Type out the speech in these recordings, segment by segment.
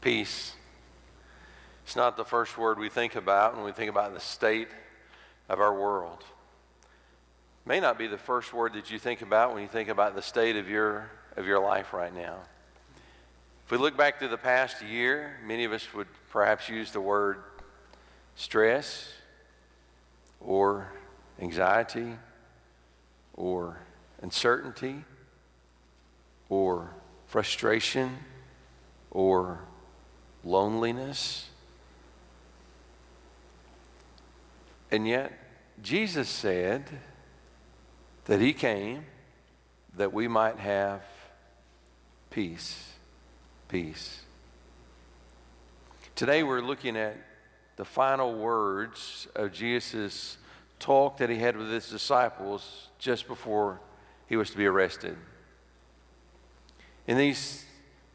Peace. It's not the first word we think about when we think about the state of our world. It may not be the first word that you think about when you think about the state of your, of your life right now. If we look back to the past year, many of us would perhaps use the word stress or anxiety or uncertainty or frustration or loneliness. And yet, Jesus said that He came that we might have peace. Peace. Today, we're looking at the final words of Jesus' talk that He had with His disciples just before He was to be arrested. In these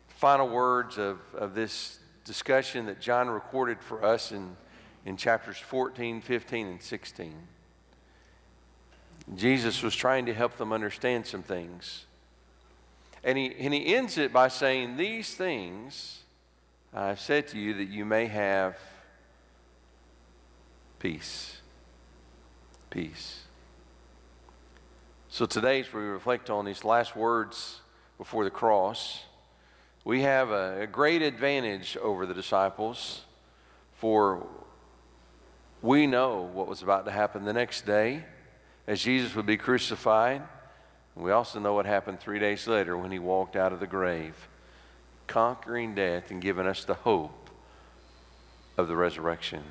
final words of, of this discussion that John recorded for us in, in chapters 14, 15, and 16. Jesus was trying to help them understand some things. And he, and he ends it by saying, These things I've said to you that you may have peace. Peace. So today, as we reflect on these last words before the cross, we have a, a great advantage over the disciples, for we know what was about to happen the next day as Jesus would be crucified. We also know what happened three days later when he walked out of the grave, conquering death and giving us the hope of the resurrection.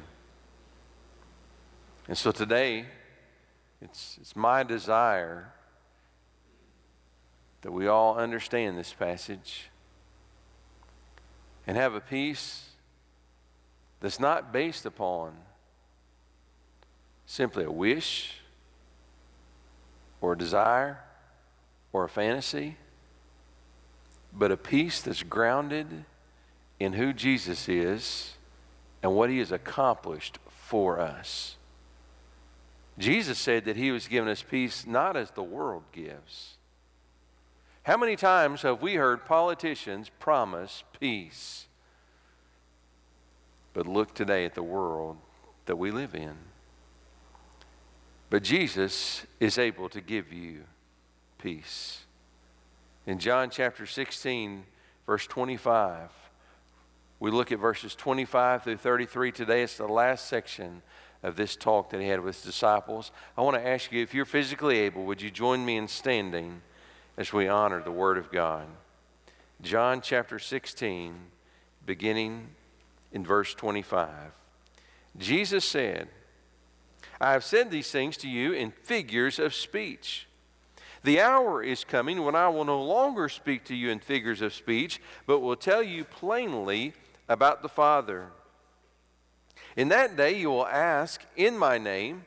And so today, it's, it's my desire that we all understand this passage and have a peace that's not based upon simply a wish or a desire or a fantasy, but a peace that's grounded in who Jesus is and what he has accomplished for us. Jesus said that he was giving us peace not as the world gives how many times have we heard politicians promise peace? But look today at the world that we live in. But Jesus is able to give you peace. In John chapter 16, verse 25, we look at verses 25 through 33 today. It's the last section of this talk that he had with his disciples. I want to ask you if you're physically able, would you join me in standing? As we honor the Word of God. John chapter 16, beginning in verse 25. Jesus said, I have said these things to you in figures of speech. The hour is coming when I will no longer speak to you in figures of speech, but will tell you plainly about the Father. In that day you will ask in my name,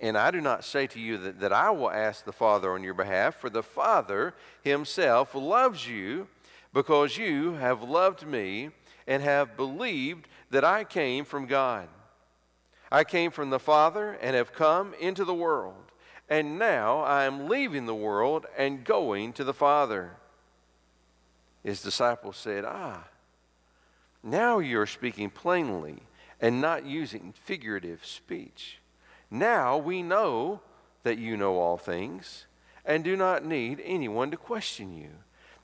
and I do not say to you that, that I will ask the Father on your behalf, for the Father himself loves you because you have loved me and have believed that I came from God. I came from the Father and have come into the world. And now I am leaving the world and going to the Father. His disciples said, Ah, now you are speaking plainly and not using figurative speech. Now we know that you know all things and do not need anyone to question you.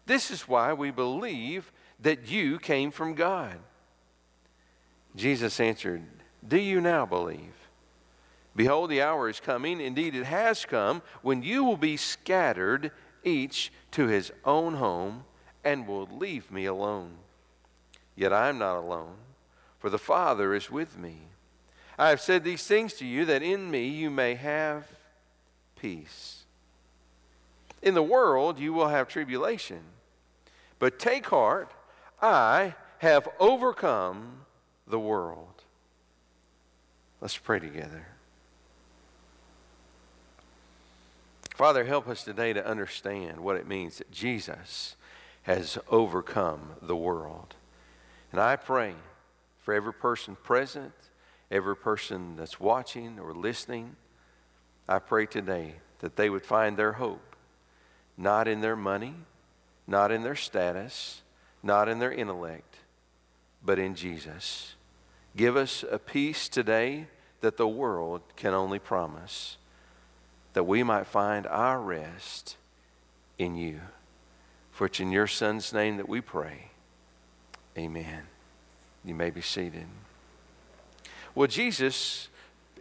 This is why we believe that you came from God. Jesus answered, Do you now believe? Behold, the hour is coming, indeed it has come, when you will be scattered, each to his own home, and will leave me alone. Yet I am not alone, for the Father is with me. I have said these things to you that in me you may have peace. In the world you will have tribulation, but take heart, I have overcome the world. Let's pray together. Father, help us today to understand what it means that Jesus has overcome the world. And I pray for every person present every person that's watching or listening, I pray today that they would find their hope not in their money, not in their status, not in their intellect, but in Jesus. Give us a peace today that the world can only promise, that we might find our rest in you. For it's in your Son's name that we pray. Amen. You may be seated. Well, Jesus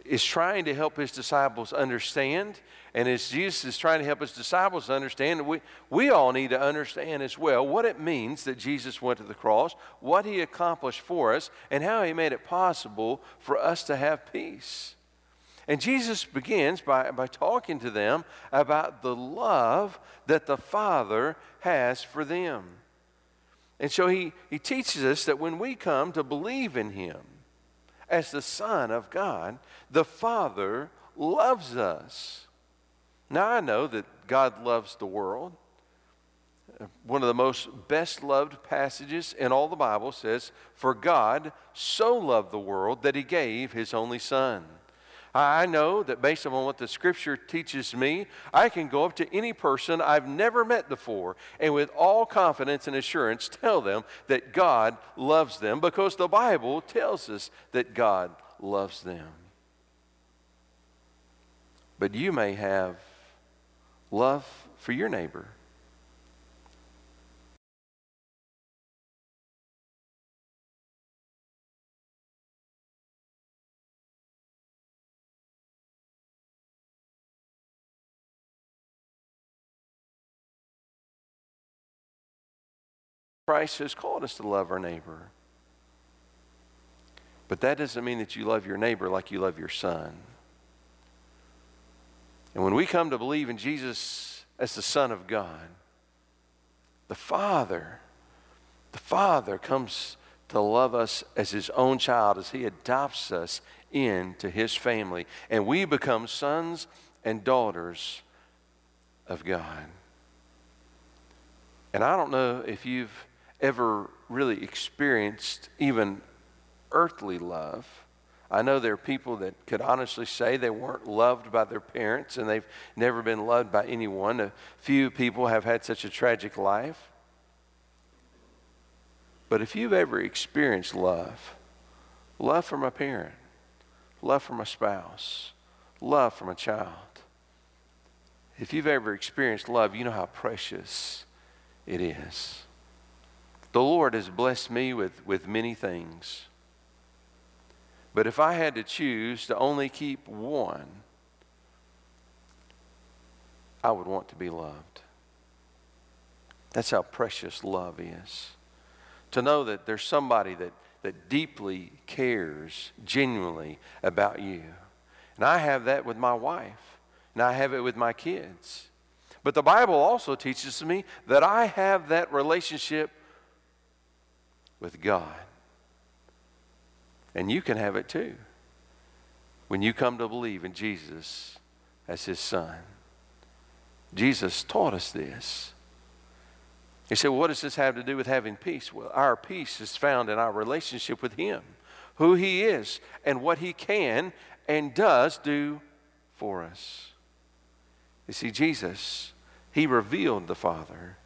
is trying to help his disciples understand. And as Jesus is trying to help his disciples understand, we, we all need to understand as well what it means that Jesus went to the cross, what he accomplished for us, and how he made it possible for us to have peace. And Jesus begins by, by talking to them about the love that the Father has for them. And so he, he teaches us that when we come to believe in him, as the Son of God, the Father loves us. Now, I know that God loves the world. One of the most best loved passages in all the Bible says, For God so loved the world that he gave his only Son. I know that based on what the scripture teaches me, I can go up to any person I've never met before and with all confidence and assurance tell them that God loves them because the Bible tells us that God loves them. But you may have love for your neighbor. Christ has called us to love our neighbor. But that doesn't mean that you love your neighbor like you love your son. And when we come to believe in Jesus as the Son of God, the Father, the Father comes to love us as his own child as he adopts us into his family. And we become sons and daughters of God. And I don't know if you've ever really experienced even earthly love. I know there are people that could honestly say they weren't loved by their parents and they've never been loved by anyone. A few people have had such a tragic life. But if you've ever experienced love, love from a parent, love from a spouse, love from a child, if you've ever experienced love, you know how precious it is. The Lord has blessed me with, with many things. But if I had to choose to only keep one, I would want to be loved. That's how precious love is. To know that there's somebody that, that deeply cares genuinely about you. And I have that with my wife, and I have it with my kids. But the Bible also teaches me that I have that relationship with God. And you can have it too when you come to believe in Jesus as his son. Jesus taught us this. He said, well, What does this have to do with having peace? Well, our peace is found in our relationship with him, who he is, and what he can and does do for us. You see, Jesus, he revealed the Father.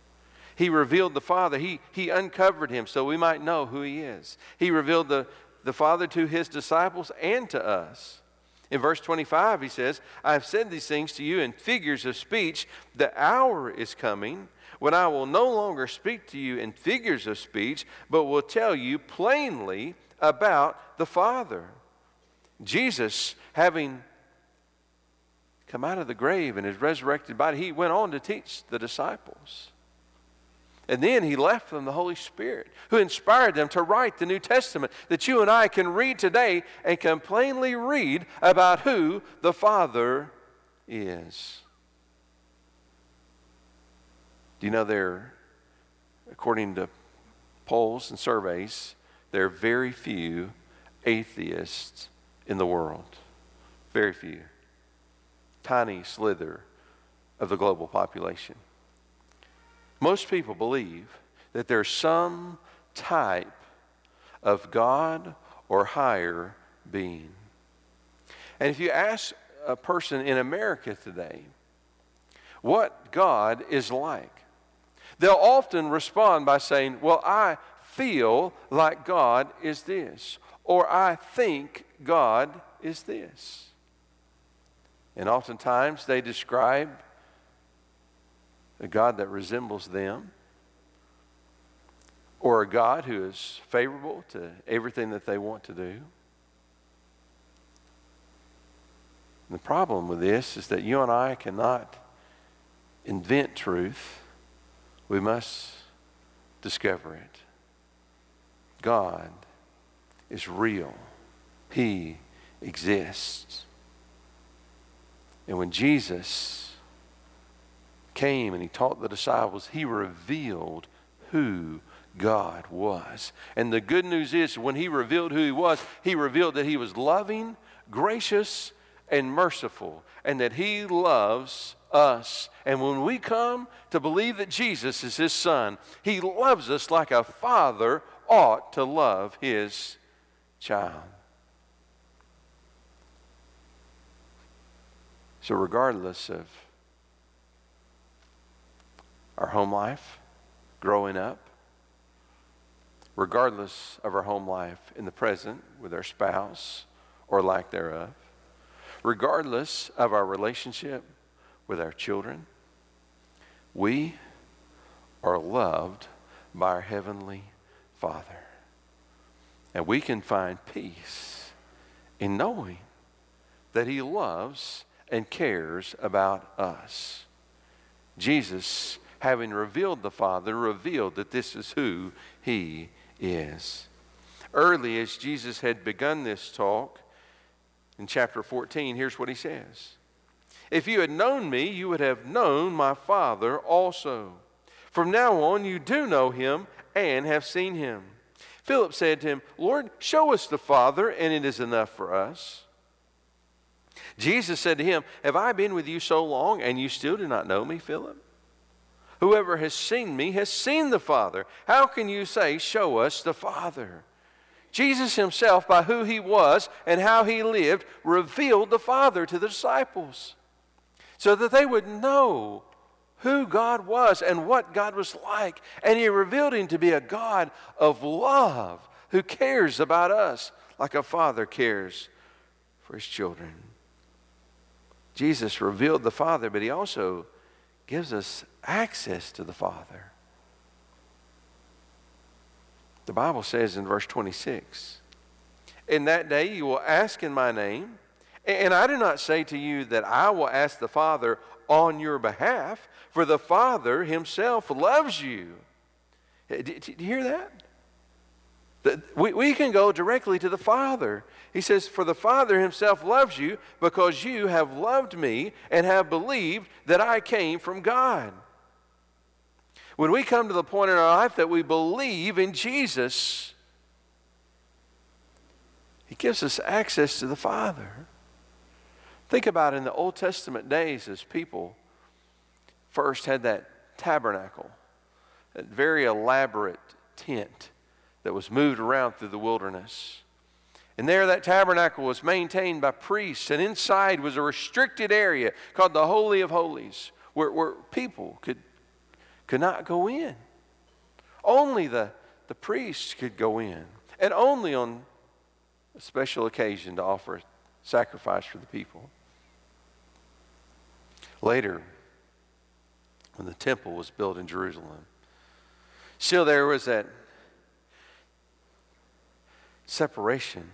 He revealed the Father. He, he uncovered him so we might know who he is. He revealed the, the Father to his disciples and to us. In verse 25, he says, I have said these things to you in figures of speech. The hour is coming when I will no longer speak to you in figures of speech, but will tell you plainly about the Father. Jesus, having come out of the grave in his resurrected body, he went on to teach the disciples. And then he left them the Holy Spirit, who inspired them to write the New Testament that you and I can read today and can plainly read about who the Father is. Do you know there, according to polls and surveys, there are very few atheists in the world. Very few. Tiny slither of the global population. Most people believe that there's some type of God or higher being. And if you ask a person in America today what God is like, they'll often respond by saying, Well, I feel like God is this, or I think God is this. And oftentimes they describe a God that resembles them, or a God who is favorable to everything that they want to do. And the problem with this is that you and I cannot invent truth, we must discover it. God is real, He exists. And when Jesus came and He taught the disciples, He revealed who God was. And the good news is, when He revealed who He was, He revealed that He was loving, gracious, and merciful, and that He loves us. And when we come to believe that Jesus is His Son, He loves us like a father ought to love his child. So, regardless of our home life, growing up, regardless of our home life in the present with our spouse or lack thereof, regardless of our relationship with our children, we are loved by our Heavenly Father. And we can find peace in knowing that He loves and cares about us. Jesus, having revealed the Father, revealed that this is who He is. Early as Jesus had begun this talk, in chapter 14, here's what he says If you had known me, you would have known my Father also. From now on, you do know him and have seen him. Philip said to him, Lord, show us the Father, and it is enough for us. Jesus said to him, Have I been with you so long, and you still do not know me, Philip? Whoever has seen me has seen the Father. How can you say, Show us the Father? Jesus himself, by who he was and how he lived, revealed the Father to the disciples so that they would know who God was and what God was like. And he revealed him to be a God of love who cares about us like a father cares for his children. Jesus revealed the Father, but he also gives us access to the Father. The Bible says in verse 26 In that day you will ask in my name, and I do not say to you that I will ask the Father on your behalf, for the Father himself loves you. Did, you hear that? We, we can go directly to the Father. He says, For the Father himself loves you because you have loved me and have believed that I came from God. When we come to the point in our life that we believe in Jesus, He gives us access to the Father. Think about in the Old Testament days as people first had that tabernacle, that very elaborate tent that was moved around through the wilderness. And there, that tabernacle was maintained by priests, and inside was a restricted area called the Holy of Holies, where, where people could, could not go in. Only the, the priests could go in, and only on a special occasion to offer sacrifice for the people. Later, when the temple was built in Jerusalem. Still, there was that separation.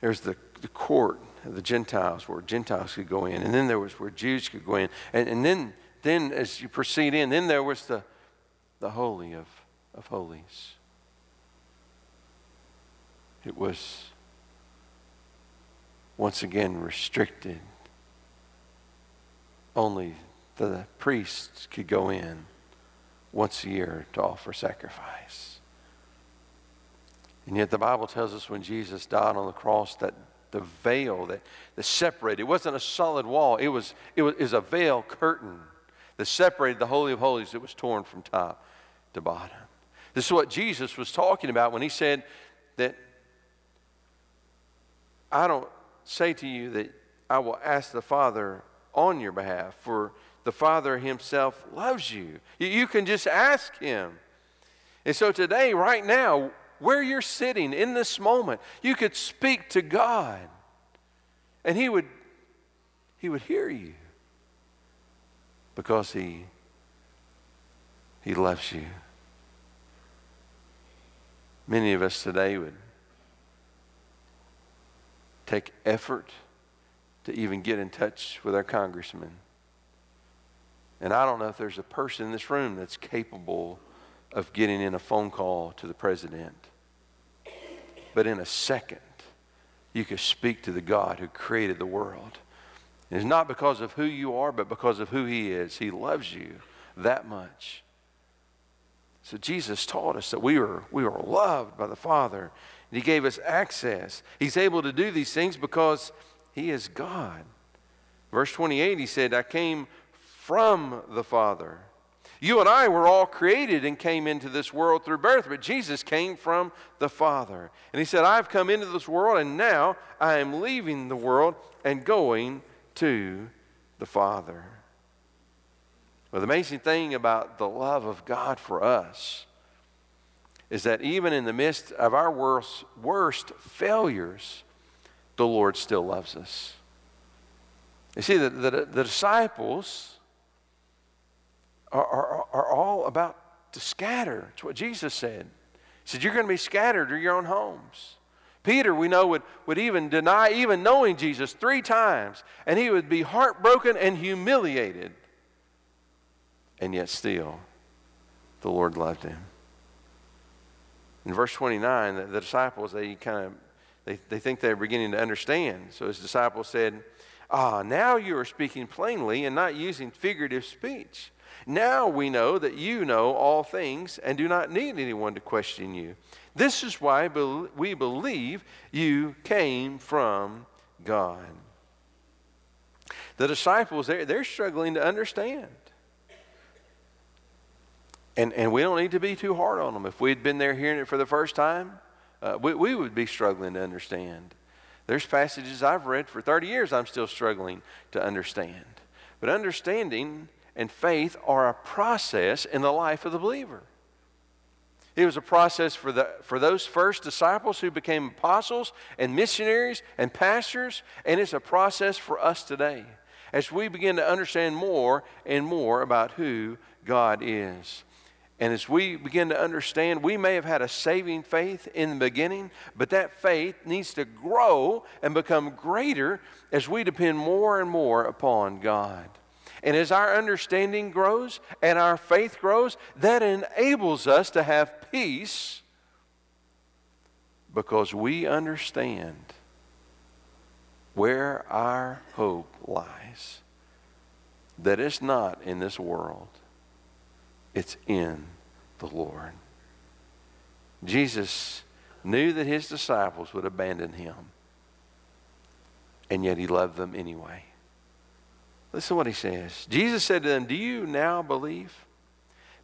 There's the, the court of the Gentiles where Gentiles could go in, and then there was where Jews could go in. And, and then, then, as you proceed in, then there was the, the Holy of, of Holies. It was once again restricted. Only the priests could go in once a year to offer sacrifice. And yet the Bible tells us when Jesus died on the cross that the veil that, that separated, it wasn't a solid wall, it was, it was, it was a veil curtain that separated the Holy of Holies that was torn from top to bottom. This is what Jesus was talking about when he said that I don't say to you that I will ask the Father on your behalf, for the Father Himself loves you. You can just ask Him. And so today, right now, where you're sitting in this moment, you could speak to God and He would, he would hear you because He, he loves you. Many of us today would take effort to even get in touch with our congressman. And I don't know if there's a person in this room that's capable of getting in a phone call to the president. But in a second, you can speak to the God who created the world. it's not because of who you are, but because of who He is. He loves you that much. So Jesus taught us that we were, we were loved by the Father. And he gave us access. He's able to do these things because He is God. Verse 28, he said, I came from the Father. You and I were all created and came into this world through birth, but Jesus came from the Father. And he said, I've come into this world, and now I am leaving the world and going to the Father. Well, the amazing thing about the love of God for us is that even in the midst of our worst, worst failures, the Lord still loves us. You see, the, the, the disciples are, are, are all about to scatter. It's what Jesus said. He said, You're going to be scattered to your own homes. Peter, we know, would, would even deny even knowing Jesus three times, and he would be heartbroken and humiliated. And yet, still, the Lord loved him. In verse 29, the, the disciples, they kind of they, they think they're beginning to understand. So his disciples said, Ah, now you are speaking plainly and not using figurative speech. Now we know that you know all things and do not need anyone to question you. This is why we believe you came from God. The disciples, they're, they're struggling to understand. And, and we don't need to be too hard on them. If we'd been there hearing it for the first time, uh, we, we would be struggling to understand. There's passages I've read for 30 years I'm still struggling to understand. But understanding and faith are a process in the life of the believer. It was a process for, the, for those first disciples who became apostles and missionaries and pastors, and it's a process for us today as we begin to understand more and more about who God is. And as we begin to understand, we may have had a saving faith in the beginning, but that faith needs to grow and become greater as we depend more and more upon God. And as our understanding grows and our faith grows, that enables us to have peace because we understand where our hope lies. That it's not in this world, it's in the Lord. Jesus knew that his disciples would abandon him, and yet he loved them anyway. Listen to what he says. Jesus said to them, Do you now believe?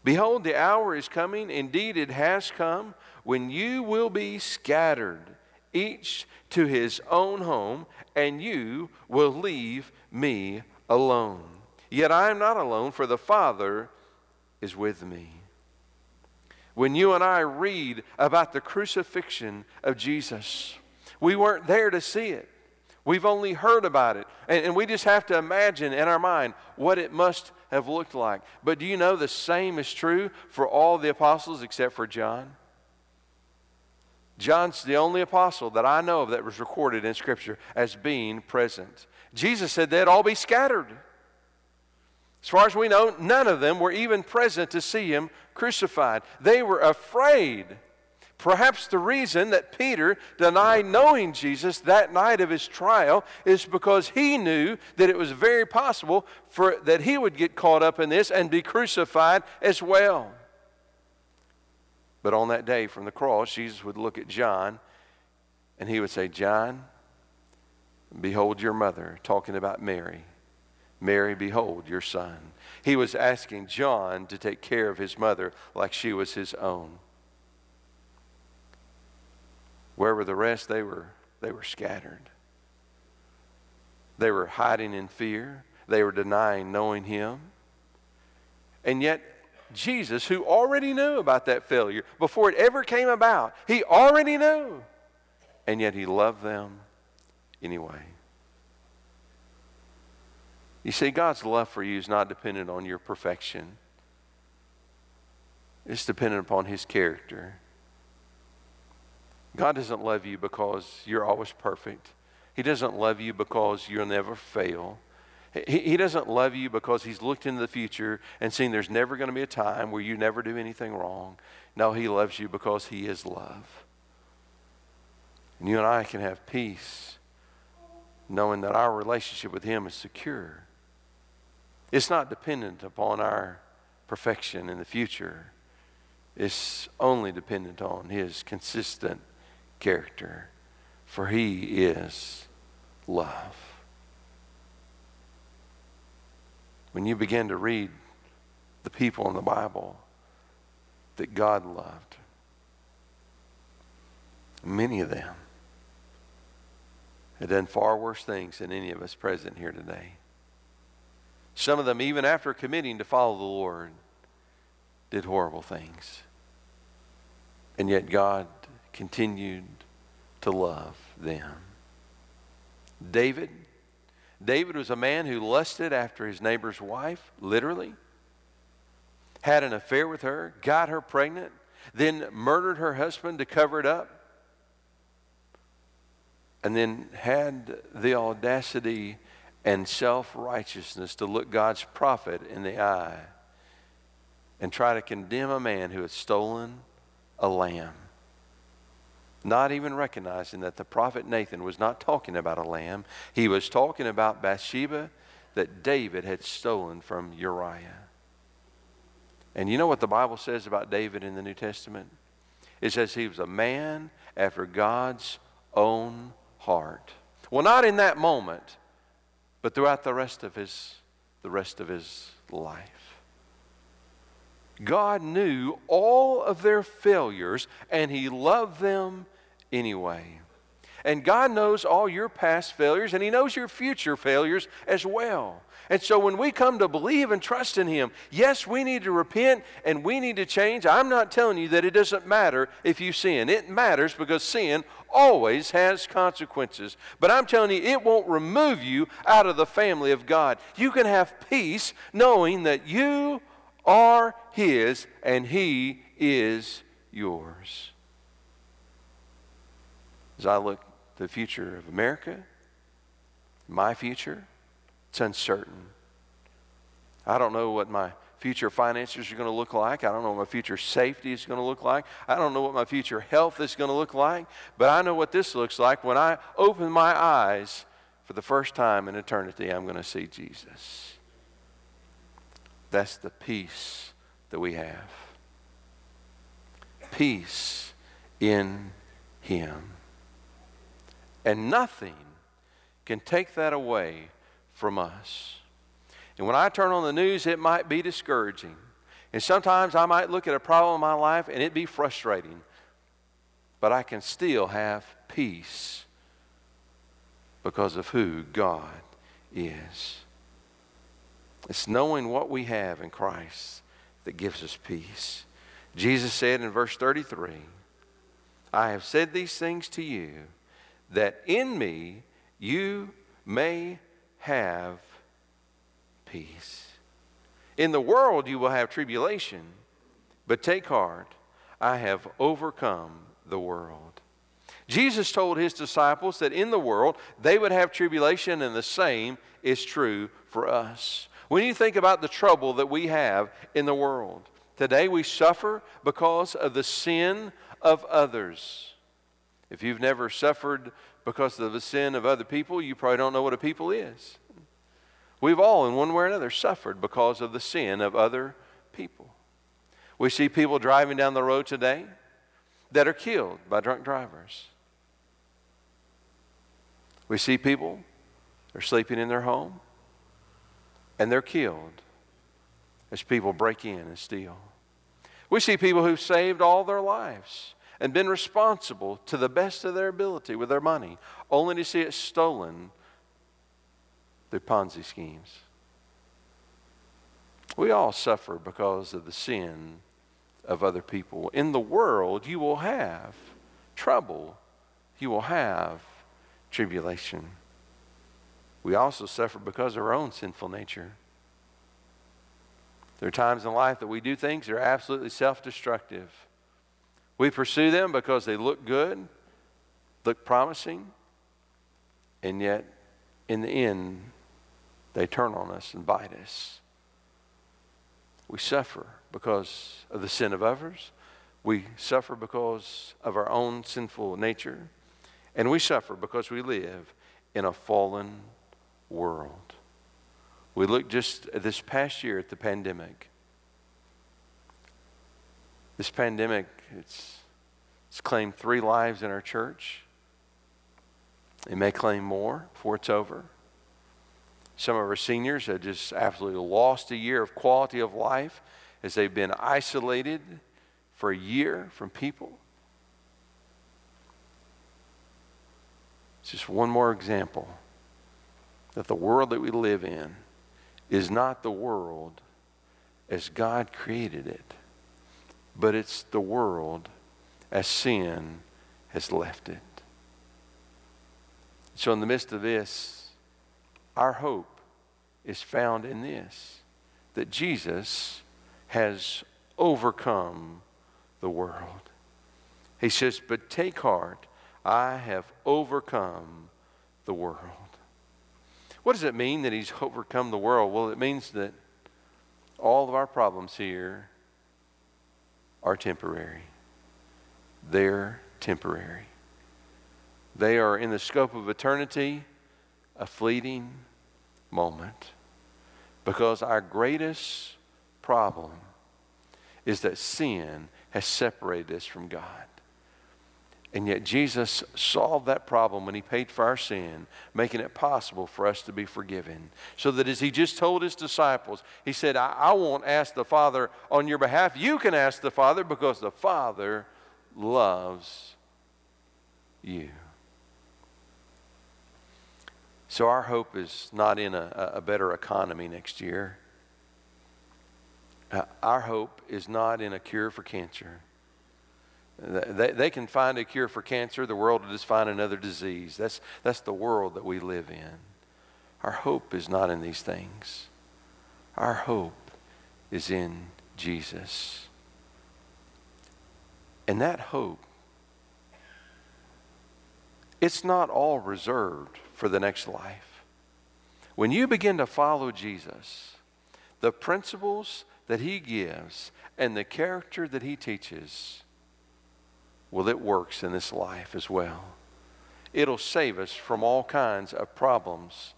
Behold, the hour is coming, indeed it has come, when you will be scattered, each to his own home, and you will leave me alone. Yet I am not alone, for the Father is with me. When you and I read about the crucifixion of Jesus, we weren't there to see it. We've only heard about it. And, and, we just have to imagine in our mind what it must have looked like. But do you know the same is true for all the apostles except for John? John's the only apostle that I know of that was recorded in Scripture as being present. Jesus said they'd all be scattered. As far as we know, none of them were even present to see him crucified. They were afraid Perhaps the reason that Peter denied knowing Jesus that night of his trial is because he knew that it was very possible for, that he would get caught up in this and be crucified as well. But on that day from the cross, Jesus would look at John and he would say, John, behold your mother, talking about Mary. Mary, behold your son. He was asking John to take care of his mother like she was his own. Where were the rest? They were, they were scattered. They were hiding in fear. They were denying knowing Him. And yet, Jesus, who already knew about that failure before it ever came about. He already knew. And yet he loved them anyway. You see, God's love for you is not dependent on your perfection, it's dependent upon his character. God doesn't love you because you're always perfect. He doesn't love you because you'll never fail. He, he doesn't love you because he's looked into the future and seen there's never going to be a time where you never do anything wrong. No, he loves you because he is love. And you and I can have peace knowing that our relationship with him is secure. It's not dependent upon our perfection in the future. It's only dependent on his consistent character, for he is love. when you begin to read the people in the Bible that God loved, many of them had done far worse things than any of us present here today. Some of them, even after committing to follow the Lord, did horrible things. And yet God continued to love them. David David was a man who lusted after his neighbor's wife, literally, had an affair with her, got her pregnant, then murdered her husband to cover it up, and then had the audacity and self righteousness to look God's prophet in the eye and try to condemn a man who had stolen a lamb not even recognizing that the prophet Nathan was not talking about a lamb. He was talking about Bathsheba that David had stolen from Uriah. And you know what the Bible says about David in the New Testament? It says he was a man after God's own heart. Well, not in that moment, but throughout the rest of his the rest of his life. God knew all of their failures and he loved them anyway. And God knows all your past failures, and He knows your future failures as well. And so when we come to believe and trust in Him, yes, we need to repent and we need to change. I'm not telling you that it doesn't matter if you sin. It matters because sin always has consequences. But I'm telling you, it won't remove you out of the family of God. You can have peace knowing that you are His and He is yours. As I look to the future of America, my future, it's uncertain. I don't know what my future finances are going to look like. I don't know what my future safety is going to look like. I don't know what my future health is going to look like. But I know what this looks like when I open my eyes for the first time in eternity. I'm going to see Jesus. That's the peace that we have. Peace in Him. And nothing can take that away from us. And when I turn on the news, it might be discouraging. And sometimes I might look at a problem in my life and it be frustrating. But I can still have peace because of who God is. It's knowing what we have in Christ that gives us peace. Jesus said in verse 33, I have said these things to you that in me you may have peace. In the world you will have tribulation, but take heart, I have overcome the world. Jesus told his disciples that in the world they would have tribulation, and the same is true for us. When you think about the trouble that we have in the world, today we suffer because of the sin of others. If you've never suffered because of the sin of other people, you probably don't know what a people is. We've all, in one way or another, suffered because of the sin of other people. We see people driving down the road today that are killed by drunk drivers. We see people, they're sleeping in their home, and they're killed as people break in and steal. We see people who've saved all their lives and been responsible to the best of their ability with their money, only to see it stolen through Ponzi schemes. We all suffer because of the sin of other people. In the world, you will have trouble, you will have tribulation. We also suffer because of our own sinful nature. There are times in life that we do things that are absolutely self destructive. We pursue them because they look good, look promising, and yet in the end, they turn on us and bite us. We suffer because of the sin of others. We suffer because of our own sinful nature. And we suffer because we live in a fallen world. We look just this past year at the pandemic. This pandemic, it's, it's claimed three lives in our church. It may claim more before it's over. Some of our seniors have just absolutely lost a year of quality of life as they've been isolated for a year from people. It's just one more example that the world that we live in is not the world as God created it, but it's the world as sin has left it. So, in the midst of this, our hope is found in this that Jesus has overcome the world. He says, But take heart, I have overcome the world. What does it mean that he's overcome the world? Well, it means that all of our problems here are temporary. They're temporary. They are in the scope of eternity a fleeting moment. Because our greatest problem is that sin has separated us from God. And yet Jesus solved that problem when he paid for our sin, making it possible for us to be forgiven. So that as he just told his disciples, he said, I, I won't ask the Father on your behalf. You can ask the Father because the Father loves you. So our hope is not in a, a better economy next year. Uh, our hope is not in a cure for cancer. They, they can find a cure for cancer, the world will just find another disease. That's, that's the world that we live in. Our hope is not in these things. Our hope is in Jesus. And that hope, it's not all reserved for the next life. When you begin to follow Jesus, the principles that he gives and the character that he teaches, well, it works in this life as well. It'll save us from all kinds of problems.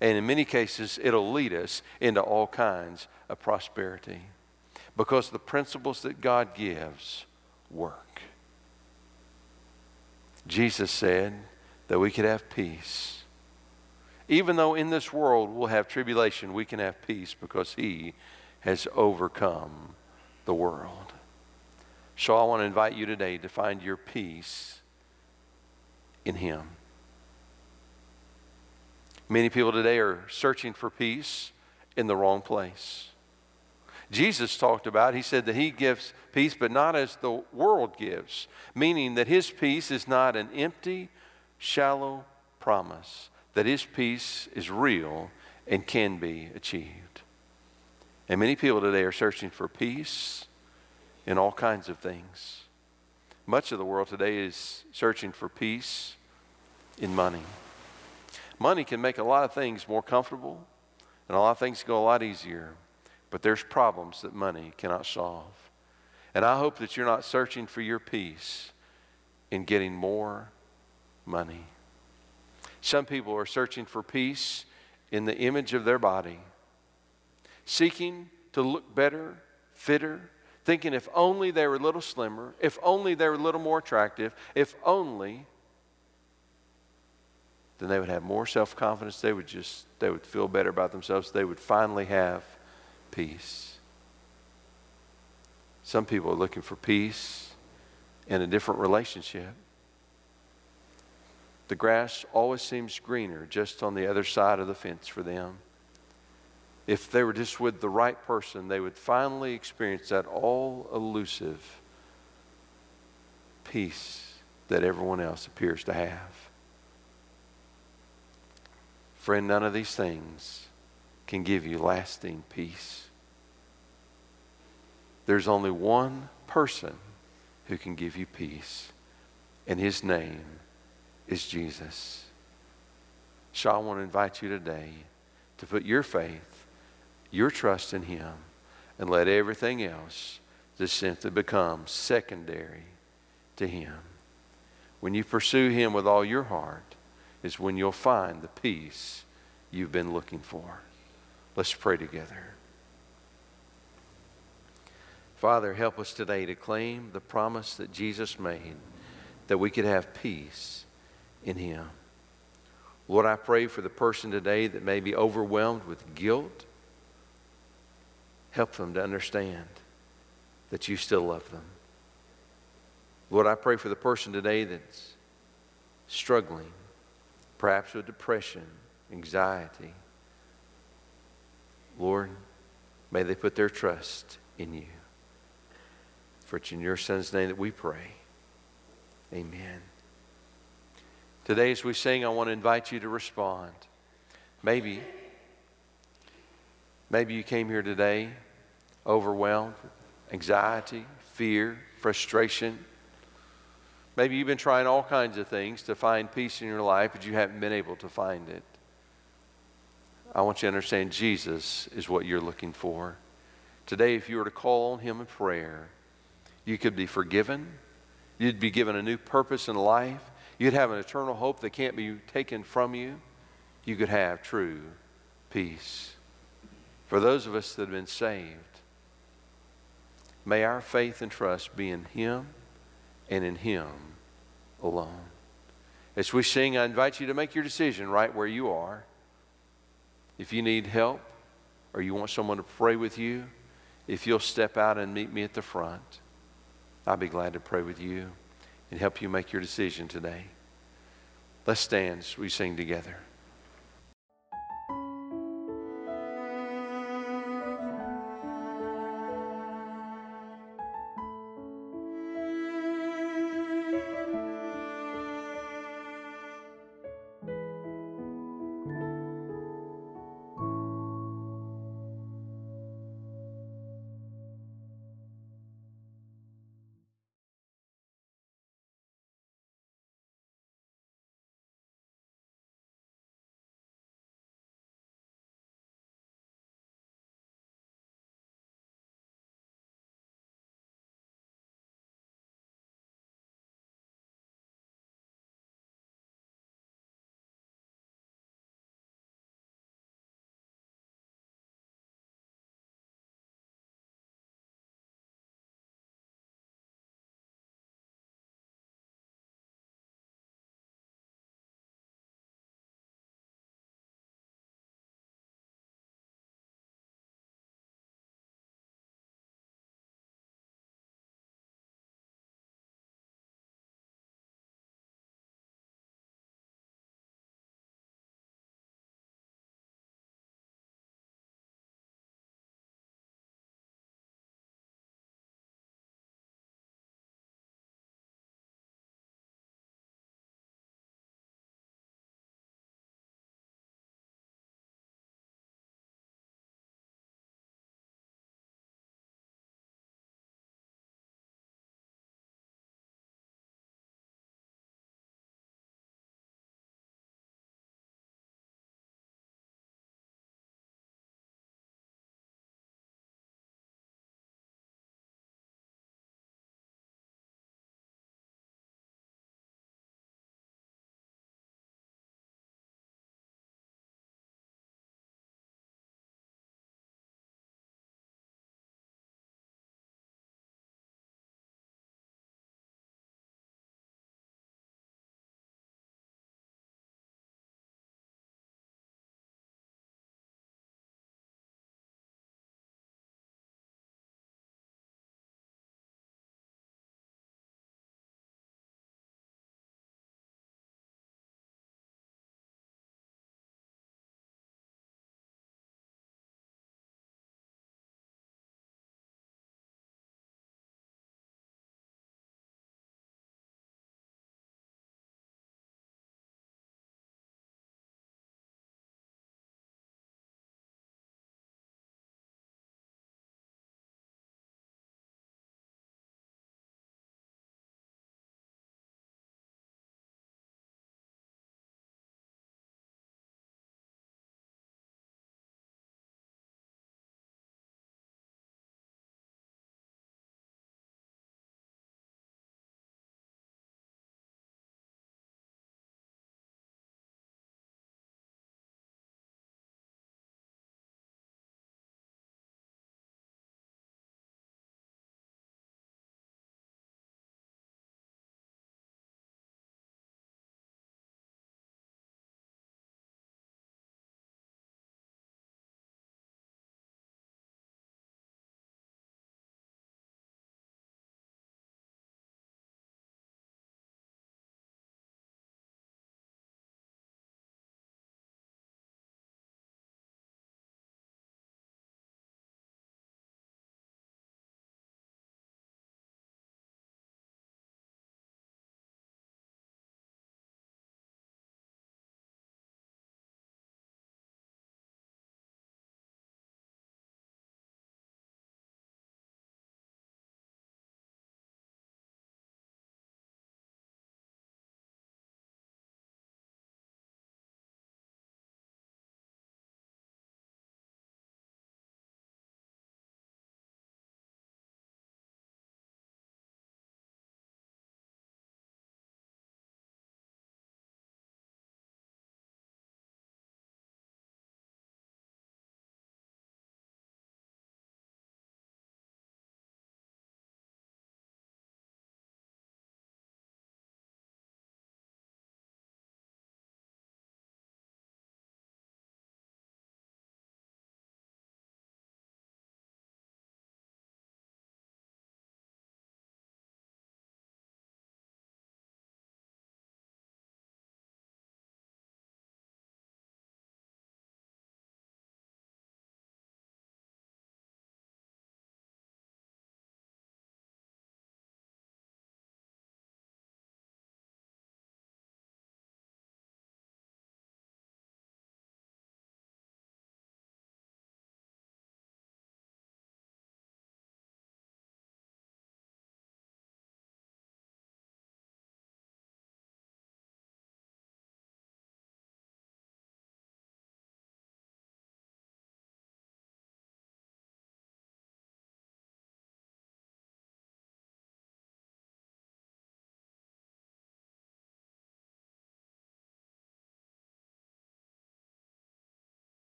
And in many cases, it'll lead us into all kinds of prosperity because the principles that God gives work. Jesus said that we could have peace even though in this world we'll have tribulation, we can have peace because He has overcome the world. So I want to invite you today to find your peace in Him. Many people today are searching for peace in the wrong place. Jesus talked about, he said that he gives peace, but not as the world gives, meaning that his peace is not an empty, shallow promise, that his peace is real and can be achieved. And many people today are searching for peace in all kinds of things. Much of the world today is searching for peace in money. Money can make a lot of things more comfortable and a lot of things go a lot easier, but there's problems that money cannot solve. And I hope that you're not searching for your peace in getting more money. Some people are searching for peace in the image of their body, seeking to look better, fitter, thinking if only they were a little slimmer, if only they were a little more attractive, if only then they would have more self-confidence. They would just they would feel better about themselves. They would finally have peace. Some people are looking for peace in a different relationship. The grass always seems greener just on the other side of the fence for them. If they were just with the right person, they would finally experience that all elusive peace that everyone else appears to have. Friend, none of these things can give you lasting peace. There's only one person who can give you peace, and his name is Jesus. So I want to invite you today to put your faith, your trust in him, and let everything else just simply become secondary to him. When you pursue him with all your heart, is when you'll find the peace you've been looking for. Let's pray together. Father, help us today to claim the promise that Jesus made that we could have peace in Him. Lord, I pray for the person today that may be overwhelmed with guilt. Help them to understand that you still love them. Lord, I pray for the person today that's struggling, perhaps with depression, anxiety. Lord, may they put their trust in you. For it's in your Son's name that we pray. Amen. Today, as we sing, I want to invite you to respond. Maybe, maybe you came here today overwhelmed anxiety, fear, frustration. Maybe you've been trying all kinds of things to find peace in your life, but you haven't been able to find it. I want you to understand Jesus is what you're looking for. Today, if you were to call on Him in prayer, you could be forgiven. You'd be given a new purpose in life. You'd have an eternal hope that can't be taken from you. You could have true peace. For those of us that have been saved, may our faith and trust be in Him and in Him alone. As we sing, I invite you to make your decision right where you are. If you need help or you want someone to pray with you, if you'll step out and meet me at the front. I'll be glad to pray with you and help you make your decision today. Let's stand as we sing together.